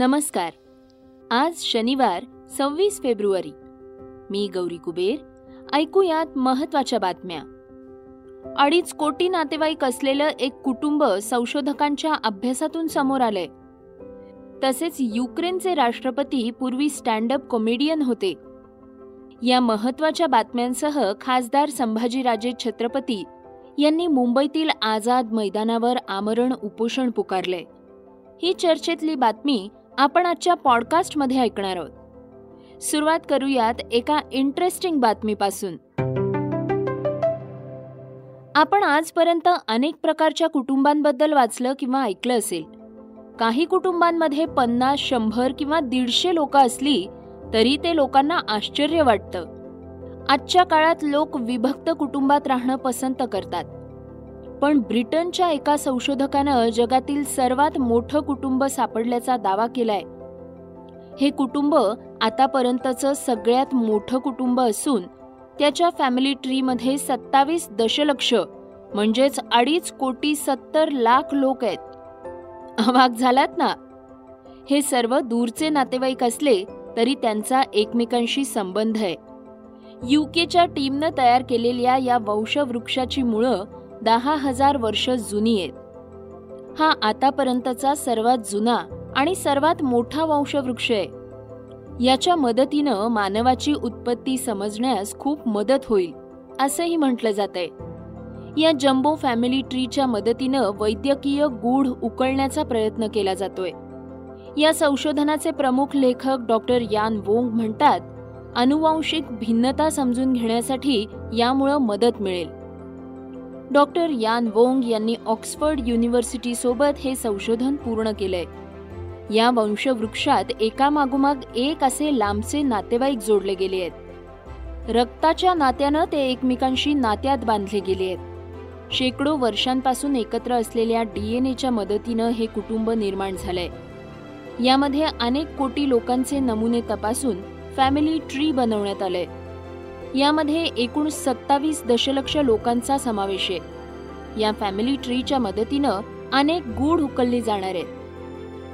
नमस्कार. आज शनिवार सव्वीस फेब्रुवारी. मी गौरी कुबेर. ऐकूयात महत्त्वाच्या बातम्या. अडीच कोटी नातेवाईक असलेलं एक कुटुंब संशोधकांच्या अभ्यासातून समोर आलंय. तसेच युक्रेनचे राष्ट्रपती पूर्वी स्टँडअप कॉमेडियन होते. या महत्त्वाच्या बातम्यांसह खासदार संभाजीराजे छत्रपती यांनी मुंबईतील आझाद मैदानावर आमरण उपोषण पुकारले ही चर्चेतली बातमी आपण आजच्या पॉडकास्टमध्ये ऐकणार आहोत. सुरुवात करूयात एका इंटरेस्टिंग बातमीपासून. आपण आजपर्यंत अनेक प्रकारच्या कुटुंबांबद्दल वाचलं किंवा ऐकलं असेल. काही कुटुंबांमध्ये पन्नास शंभर किंवा दीडशे लोक असली तरी ते लोकांना आश्चर्य वाटतं. आजच्या काळात लोक विभक्त कुटुंबात राहणं पसंत करतात. पण ब्रिटनच्या एका संशोधकानं जगातील सर्वात मोठं कुटुंब सापडल्याचा दावा केलाय. हे कुटुंब आतापर्यंतचं सगळ्यात मोठं कुटुंब असून त्याच्या फॅमिली ट्रीमध्ये सत्तावीस दशलक्ष म्हणजेच अडीच कोटी सत्तर लाख लोक आहेत. अवाक झालात ना? हे सर्व दूरचे नातेवाईक असले तरी त्यांचा एकमेकांशी संबंध आहे. युकेच्या टीमनं तयार केलेल्या या वंशवृक्षाची मुळं दहा हजार वर्ष जुनी आहेत. हा आतापर्यंतचा सर्वात जुना आणि सर्वात मोठा वंशवृक्ष आहे. याच्या मदतीनं मानवाची उत्पत्ती समजण्यास खूप मदत होईल असंही म्हटलं जातंय. या जम्बो फॅमिली ट्रीच्या मदतीनं वैद्यकीय गूढ उकळण्याचा प्रयत्न केला जातोय. या संशोधनाचे प्रमुख लेखक डॉक्टर यान वोंग म्हणतात अनुवांशिक भिन्नता समजून घेण्यासाठी यामुळं मदत मिळेल. डॉक्टर यान वोंग यांनी ऑक्सफर्ड युनिव्हर्सिटीसोबत हे संशोधन पूर्ण केलंय. या वंशवृक्षात एकामागोमाग एक असे लांबचे नातेवाईक जोडले गेले आहेत. रक्ताच्या नात्यानं ते एकमेकांशी नात्यात बांधले गेले आहेत. शेकडो वर्षांपासून एकत्र असलेल्या डीएनएच्या मदतीनं हे कुटुंब निर्माण झालंय. यामध्ये अनेक कोटी लोकांचे नमुने तपासून फॅमिली ट्री बनवण्यात आलंय. यामध्ये एकूण सत्तावीस दशलक्ष लोकांचा समावेश आहे. या फॅमिली ट्रीच्या मदतीनं अनेक गूढ उकलली जाणार आहेत.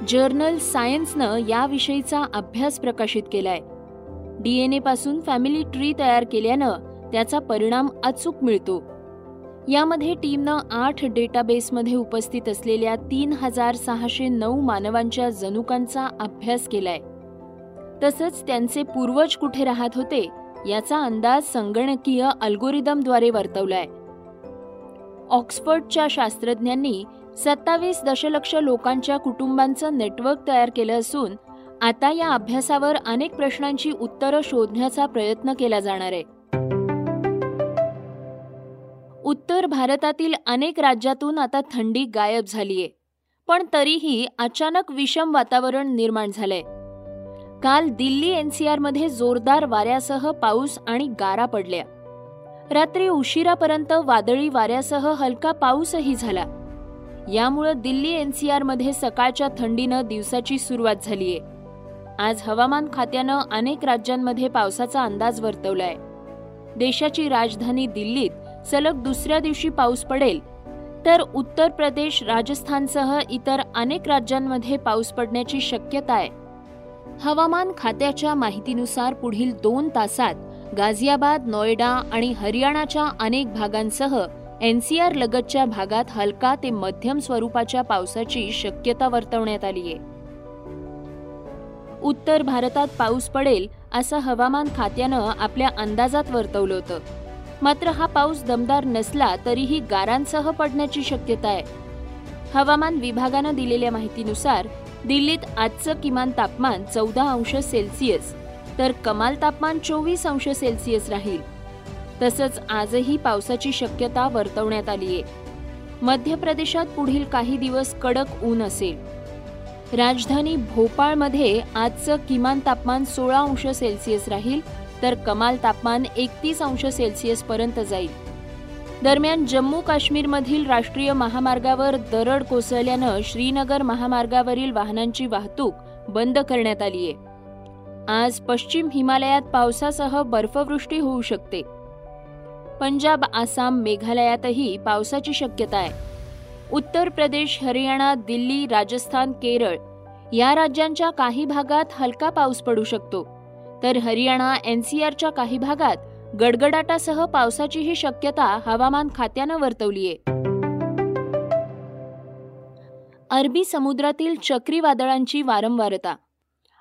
जर्नल सायन्सनं याविषयीचा अभ्यास प्रकाशित केलाय. डीएनए पासून फॅमिली ट्री तयार केल्यानं त्याचा परिणाम अचूक मिळतो. यामध्ये टीमनं आठ डेटाबेसमध्ये उपस्थित असलेल्या तीन हजार सहाशे नऊ मानवांच्या जनुकांचा अभ्यास केलाय. तसंच त्यांचे पूर्वज कुठे राहत होते याचा अंदाज संगणकीय अल्गोरिदमद्वारे वर्तवलाय. ऑक्सफर्डच्या शास्त्रज्ञांनी सत्तावीस दशलक्ष लोकांच्या कुटुंबांचं नेटवर्क तयार केलं असून आता या अभ्यासावर अनेक प्रश्नांची उत्तरं शोधण्याचा प्रयत्न केला जाणार आहे. उत्तर भारतातील अनेक राज्यातून आता थंडी गायब झालीय पण तरीही अचानक विषम वातावरण निर्माण झालंय. काल दिल्ली एनसीआरमध्ये जोरदार वाऱ्यासह पाऊस आणि गारा पडल्या. रात्री उशिरापर्यंत वादळी वाऱ्यासह हलका पाऊसही झाला. यामुळं दिल्ली एनसीआरमध्ये सकाळच्या थंडीनं दिवसाची सुरुवात झालीय. आज हवामान खात्यानं अनेक राज्यांमध्ये पावसाचा अंदाज वर्तवलाय. देशाची राजधानी दिल्लीत सलग दुसऱ्या दिवशी पाऊस पडेल तर उत्तर प्रदेश राजस्थानसह इतर अनेक राज्यांमध्ये पाऊस पडण्याची शक्यता आहे. हवामान खात्याच्या माहितीनुसार पुढील दोन तासात गाझियाबाद नोएडा आणि हरियाणाच्या अनेक भागांसह एनसीआर लगतच्या भागात हलका ते मध्यम स्वरूपाच्या पावसाची शक्यता वर्तवण्यात आली आहे. उत्तर भारतात पाऊस पडेल असं हवामान खात्यानं आपल्या अंदाजात वर्तवलं होतं. मात्र हा पाऊस दमदार नसला तरीही गारांसह पडण्याची शक्यता आहे. हवामान विभागानं दिलेल्या माहितीनुसार दिल्लीत आजचं किमान तापमान चौदा अंश सेल्सिअस तर कमाल तापमान चोवीस अंश सेल्सिअस राहील. तसंच आजही पावसाची शक्यता वर्तवण्यात आली आहे. मध्य प्रदेशात पुढील काही दिवस कडक ऊन असेल. राजधानी भोपाळमध्ये आजचं किमान तापमान सोळा अंश सेल्सिअस राहील तर कमाल तापमान एकतीस अंश सेल्सिअस पर्यंत जाईल. दरम्यान जम्मू काश्मीरमधील राष्ट्रीय महामार्गावर दरड कोसळल्यानं श्रीनगर महामार्गावरील वाहनांची वाहतूक बंद करण्यात आली आहे. आज पश्चिम हिमालयात पावसासह बर्फवृष्टी होऊ शकते. पंजाब आसाम मेघालयातही पावसाची शक्यता आहे. उत्तर प्रदेश हरियाणा दिल्ली राजस्थान केरळ या राज्यांच्या काही भागात हलका पाऊस पडू शकतो. तर हरियाणा एनसीआरच्या काही भागात गडगडाटासह पावसाचीही शक्यता हवामान खात्यानं वर्तवलीय. अरबी समुद्रातील चक्रीवादळांची वारंवारता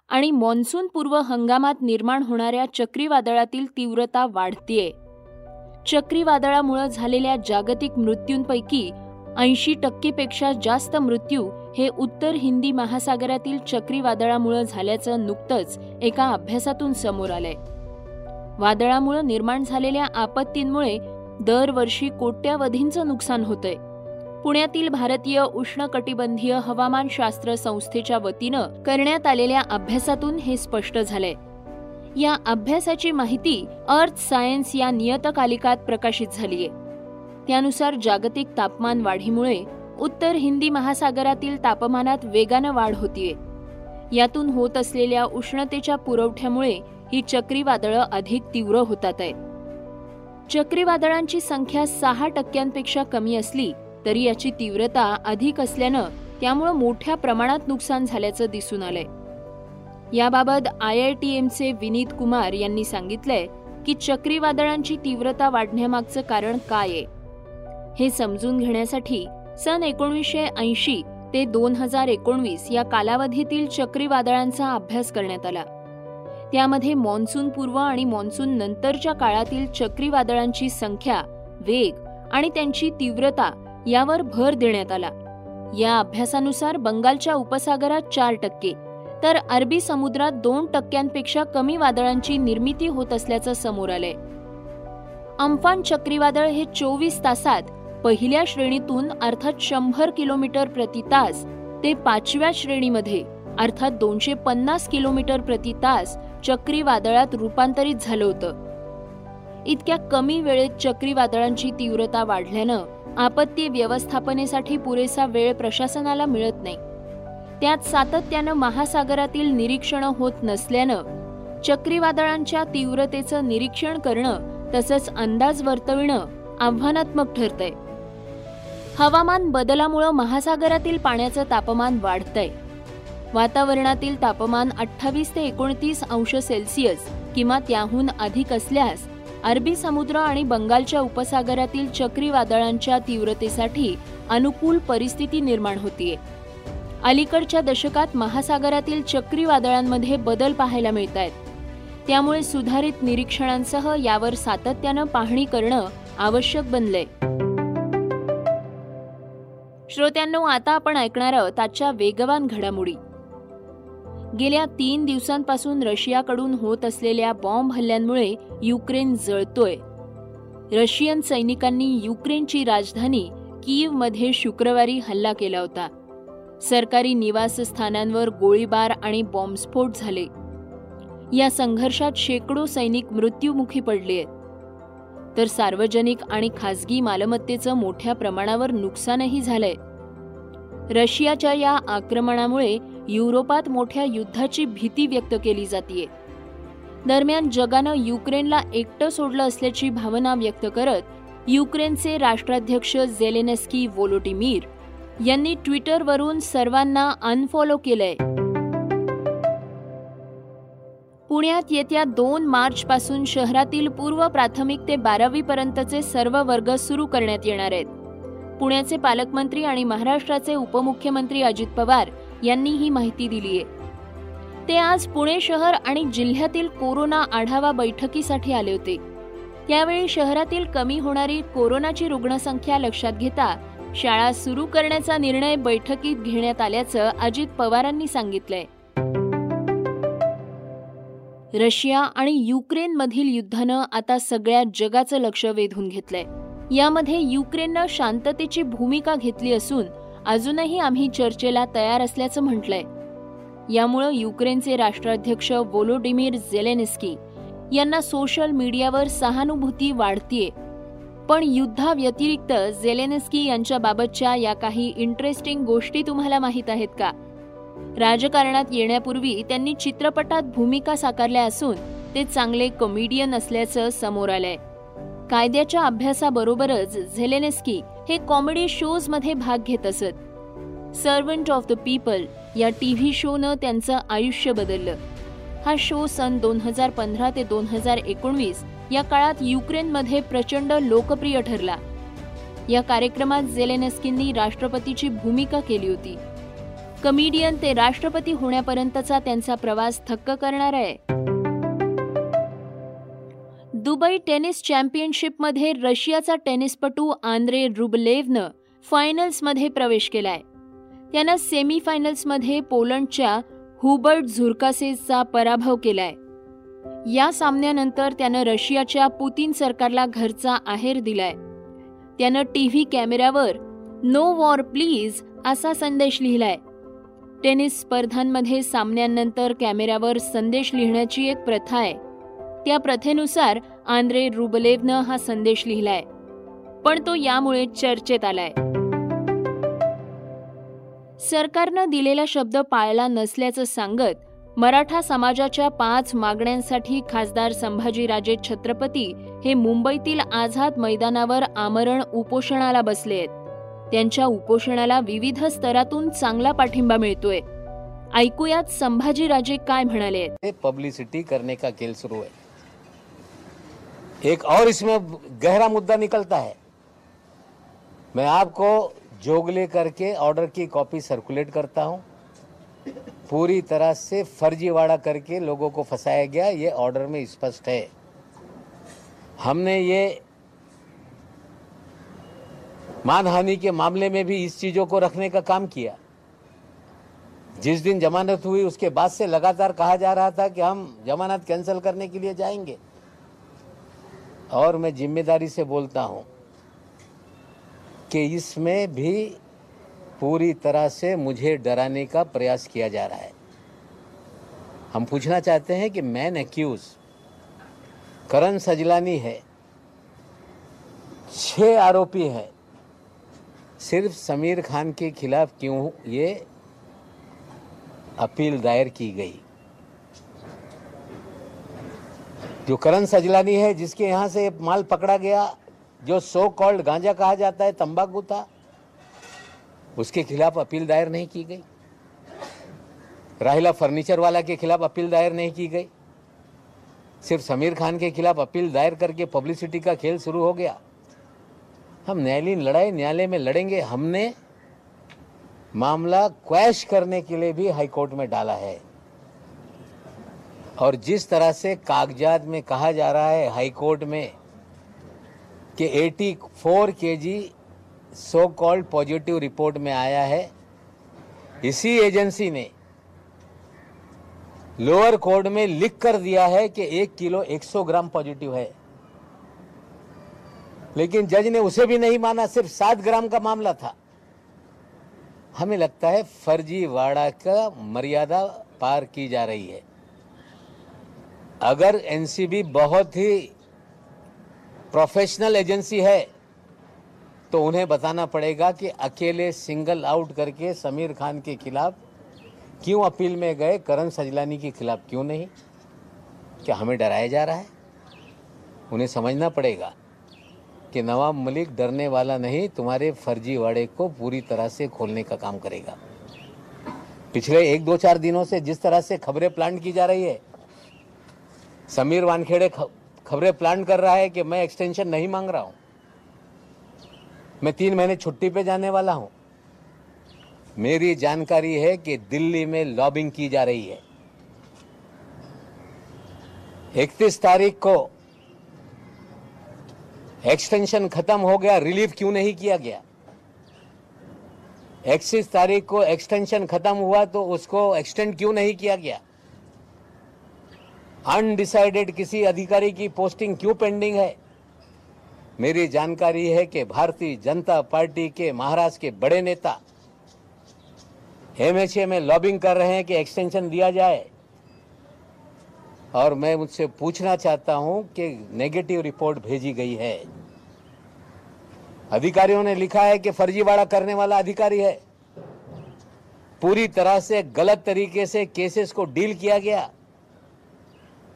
आणि मॉन्सून पूर्व हंगामात निर्माण होणाऱ्या चक्रीवादळातील तीव्रता वाढतीये. चक्रीवादळामुळे झालेल्या जागतिक मृत्यूंपैकी ऐंशी टक्केपेक्षा जास्त मृत्यू हे उत्तर हिंदी महासागरातील चक्रीवादळामुळे झाल्याचं नुकतंच एका अभ्यासातून समोर आलंय. वादळामुळे निर्माण झालेल्या आपत्तींमुळे दरवर्षी कोट्यावधींचं नुकसान होतंय. पुण्यातील भारतीय उष्णकटिबंधीय हवामानशास्त्र संस्थेच्या वतीनं करण्यात आलेल्या अभ्यासातून हे स्पष्ट झालंय. या अभ्यासाची माहिती अर्थ सायन्स या नियतकालिकात प्रकाशित झालीय. त्यानुसार जागतिक तापमान वाढीमुळे उत्तर हिंदी महासागरातील तापमानात वेगानं वाढ होतीये. यातून होत असलेल्या उष्णतेच्या पुरवठ्यामुळे ही चक्रीवादळं अधिक तीव्र होतात आहेत. चक्रीवादळांची संख्या सहा टक्क्यांपेक्षा कमी असली तरी याची तीव्रता अधिक असल्यानं त्यामुळं मोठ्या प्रमाणात नुकसान झाल्याचं दिसून आलंय. याबाबत आय आय टी एमचे विनीत कुमार यांनी सांगितलंय की चक्रीवादळांची तीव्रता वाढण्यामागचं कारण काय आहे. हे समजून घेण्यासाठी सन एकोणीसशे ऐंशी ते दोन हजार एकोणवीस या कालावधीतील चक्रीवादळांचा अभ्यास करण्यात आला. त्यामध्ये मान्सून पूर्व आणि मान्सून नंतरच्या काळातील चक्रीवादळांची संख्या वेग आणि त्यांची तीव्रता यावर भर देण्यात आला. या अभ्यासानुसार बंगालच्या उपसागरात चार टक्के तर अरबी समुद्रात दोन टक्क्यांपेक्षा कमी वादळांची निर्मिती होत असल्याचं समोर आलंय. अम्फान चक्रीवादळ हे चोवीस तासात पहिल्या श्रेणीतून अर्थात शंभर किलोमीटर प्रति तास ते पाचव्या श्रेणीमध्ये अर्थात दोनशे पन्नास किलोमीटर प्रति तास चक्रीवादळात रूपांतरित झालं होतं. इतक्या कमी वेळेत चक्रीवादळांची तीव्रता वाढल्यानं आपत्ती व्यवस्थापनेसाठी पुरेसा वेळ प्रशासनाला मिळत नाही. त्यात सातत्यानं महासागरातील निरीक्षणं होत नसल्यानं चक्रीवादळांच्या तीव्रतेचं निरीक्षण करणं तसंच अंदाज वर्तविणं आव्हानात्मक ठरतंय. हवामान बदलामुळं महासागरातील पाण्याचं तापमान वाढतंय. वातावरणातील तापमान अठ्ठावीस ते एकोणतीस अंश सेल्सिअस किंवा त्याहून अधिक असल्यास अरबी समुद्र आणि बंगालच्या उपसागरातील चक्रीवादळांच्या तीव्रतेसाठी अनुकूल परिस्थिती निर्माण होतीये. अलीकडच्या दशकात महासागरातील चक्रीवादळांमध्ये बदल पाहायला मिळत आहेत त्यामुळे सुधारित निरीक्षणांसह यावर सातत्यानं पाहणी करणं आवश्यक बनलंय. श्रोत्यांनो आता आपण ऐकणार आहोत आजच्या वेगवान घडामोडी. गेल्या तीन दिवसांपासून रशियाकडून होत असलेल्या बॉम्ब हल्ल्यांमुळे युक्रेन जळतोय. रशियन सैनिकांनी युक्रेनची राजधानी कीवमध्ये शुक्रवारी हल्ला केला होता. सरकारी निवासस्थानांवर गोळीबार आणि बॉम्बस्फोट झाले. या संघर्षात शेकडो सैनिक मृत्युमुखी पडले आहेत. तर सार्वजनिक आणि खासगी मालमत्तेचं मोठ्या प्रमाणावर नुकसानही झालंय. रशियाच्या या आक्रमणामुळे युरोपात मोठ्या युद्धाची भीती व्यक्त केली जातीये. दरम्यान जगानं युक्रेनला एकटं सोडलं असल्याची भावना व्यक्त करत युक्रेनचे राष्ट्राध्यक्ष झेलेनेस्की वोलोटिमीर यांनी ट्विटरवरून सर्वांना अनफॉलो केलंय. पुण्यात येत्या दोन मार्च पासून शहरातील पूर्व प्राथमिक ते बारावी पर्यंतचे सर्व वर्ग सुरू करण्यात येणार आहेत. पुण्याचे पालकमंत्री आणि महाराष्ट्राचे उपमुख्यमंत्री अजित पवार यांनी ही माहिती दिली आहे ते आज पुणे शहर आणि जिल्ह्यातील कोरोना आढावा बैठकीसाठी आले होते. यावेळी शहरातील कमी होणारी कोरोनाची रुग्णसंख्या लक्षात घेता शाळा सुरू करण्याचा निर्णय बैठकीत घेण्यात आल्याचं अजित पवारांनी सांगितलंय. रशिया आणि युक्रेनमधील युद्धानं आता सगळ्या जगाचं लक्ष वेधून घेतलंय. यामध्ये युक्रेननं शांततेची भूमिका घेतली असून अजूनही आम्ही चर्चेला तयार असल्याचं म्हटलंय. यामुळं युक्रेनचे राष्ट्राध्यक्ष वोलोडिमीर झेलेनेस्की यांना सोशल मीडियावर सहानुभूती वाढतीये. पण युद्धाव्यतिरिक्त झेलेनेस्की यांच्याबाबतच्या या काही इंटरेस्टिंग गोष्टी तुम्हाला माहीत आहेत का? राजकारणात येण्यापूर्वी त्यांनी चित्रपटात भूमिका साकारल्या असून ते चांगले कॉमेडियन असल्याचं समोर आलंय. कायद्याच्या अभ्यासाबरोबरच झेलेनेस्की हे कॉमेडी शोजमध्ये भाग घेत असत. सर्वंट ऑफ द पीपल या टी व्ही शोनं त्यांचं आयुष्य बदललं. हा शो सन दोन हजार पंधरा ते दोन हजार एकोणवीस या काळात युक्रेनमध्ये प्रचंड लोकप्रिय ठरला. या कार्यक्रमात झेलेनस्कींनी राष्ट्रपतीची भूमिका केली होती. कमिडियन ते राष्ट्रपती होण्यापर्यंतचा त्यांचा प्रवास थक्क करणार आहे. दुबई टेनिस चॅम्पियनशिपमध्ये रशियाचा टेनिसपटू आंद्रे रुबलेव्हनं फायनल्समध्ये प्रवेश केलाय. त्यानं सेमीफायनल्समध्ये पोलंडच्या हुबर्ट झुरकासेसचा पराभव केलाय. या सामन्यानंतर त्यानं रशियाच्या पुतीन सरकारला घरचा आहेर दिलाय. त्यानं टी व्ही कॅमेऱ्यावर नो वॉर प्लीज असा संदेश लिहिलाय. टेनिस स्पर्धांमध्ये सामन्यांनंतर कॅमेऱ्यावर संदेश लिहिण्याची एक प्रथा आहे. त्या प्रथेनुसार आंद्रे रुबलेवनं हा संदेश लिहिलाय. पण तो यामुळे चर्चेत आलाय. सरकारनं दिलेला शब्द पाळला नसल्याचं सांगत मराठा समाजाच्या पाच मागण्यांसाठी खासदार संभाजीराजे छत्रपती हे मुंबईतील आझाद मैदानावर आमरण उपोषणाला बसले आहेत. त्यांच्या उपोषणाला विविध स्तरातून चांगला पाठिंबा मिळतोय. ऐकूयात संभाजीराजे काय म्हणाले पब्लिसिटी करणे का खेल सुरू आहे? एक और इसमें गहरा मुद्दा निकलता है। मैं आपको जोगले करके ऑर्डर की कॉपी सर्कुलेट करता हूँ। पूरी तरह से फर्जीवाड़ा करके लोगों को फंसाया गया, ये ऑर्डर में स्पष्ट है। हमने ये मानहानि के मामले में भी इस चीज़ों को रखने का काम किया। जिस दिन जमानत हुई, उसके बाद से लगातार कहा जा रहा था कि हम जमानत कैंसिल करने के लिए जाएँगे। और मैं ज़िम्मेदारी से बोलता हूँ कि इसमें भी पूरी तरह से मुझे डराने का प्रयास किया जा रहा है। हम पूछना चाहते हैं कि मैन एक्यूज करण सजलानी है, छह आरोपी है। सिर्फ़ समीर खान के खिलाफ क्यों ये अपील दायर की गई? जो करण सजलानी है, जिसके यहाँ से माल पकड़ा गया, जो सो कॉल्ड गांजा कहा जाता है, तंबाकू था, उसके खिलाफ अपील दायर नहीं की गई। राहिला फर्नीचर वाला के खिलाफ अपील दायर नहीं की गई। सिर्फ़ समीर खान के खिलाफ अपील दायर करके पब्लिसिटी का खेल शुरू हो गया। हम न्यायालयीन लड़ाई, न्यायालय में लड़ेंगे, हमने मामला क्वैश करने के लिए भी हाईकोर्ट में डाला है। और जिस तरह से कागजात में कहा जा रहा है हाईकोर्ट में कि 84 फोर के जी सो कॉल्ड पॉजिटिव रिपोर्ट में आया है, इसी एजेंसी ने लोअर कोर्ट में लिख कर दिया है कि एक किलो 100 ग्राम पॉजिटिव है। लेकिन जज ने उसे भी नहीं माना, सिर्फ़ सात ग्राम का मामला था। हमें लगता है फर्जीवाड़ा का मर्यादा पार की जा रही है। अगर एनसीबी बहुत ही प्रोफेशनल एजेंसी है तो उन्हें बताना पड़ेगा कि अकेले सिंगल आउट करके समीर खान के खिलाफ क्यों अपील में गए, करण सजलानी के खिलाफ क्यों नहीं? क्या हमें डराया जा रहा है? उन्हें समझना पड़ेगा कि नवाब मलिक डरने वाला नहीं, तुम्हारे फर्जीवाड़े को पूरी तरह से खोलने का काम करेगा। पिछले एक दो चार दिनों से जिस तरह से खबरें प्लांट की जा रही है समीर वानखेड़े खबरें प्लान कर रहा है कि मैं एक्सटेंशन नहीं मांग रहा हूँ। मैं तीन महीने छुट्टी पे जाने वाला हूँ। मेरी जानकारी है कि दिल्ली में लॉबिंग की जा रही है। 31 तारीख को एक्सटेंशन खत्म हो गया रिलीफ क्यों नहीं किया गया? इकतीस तारीख को एक्सटेंशन खत्म हुआ तो उसको एक्सटेंड क्यों नहीं किया गया? अनडिसाइडेड किसी अधिकारी की पोस्टिंग क्यों पेंडिंग है? मेरी जानकारी है कि भारतीय जनता पार्टी के महाराष्ट्र के बड़े नेता एमएचए में लॉबिंग कर रहे हैं कि एक्सटेंशन दिया जाए। और मैं मुझसे पूछना चाहता हूँ कि नेगेटिव रिपोर्ट भेजी गई है। अधिकारियों ने लिखा है कि फर्जीवाड़ा करने वाला अधिकारी है। पूरी तरह से गलत तरीके से केसेस को डील किया गया।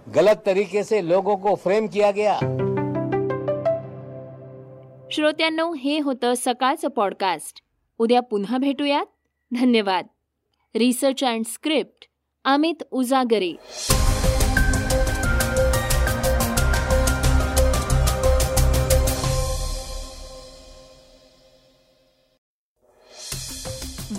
गलत तरीके से लोगों को फ्रेम किया गया। श्रोत्यांनो हे होतं सकाळचं पॉडकास्ट उद्या पुन्हा भेटूयात. धन्यवाद. Research and script Amit Ujagare.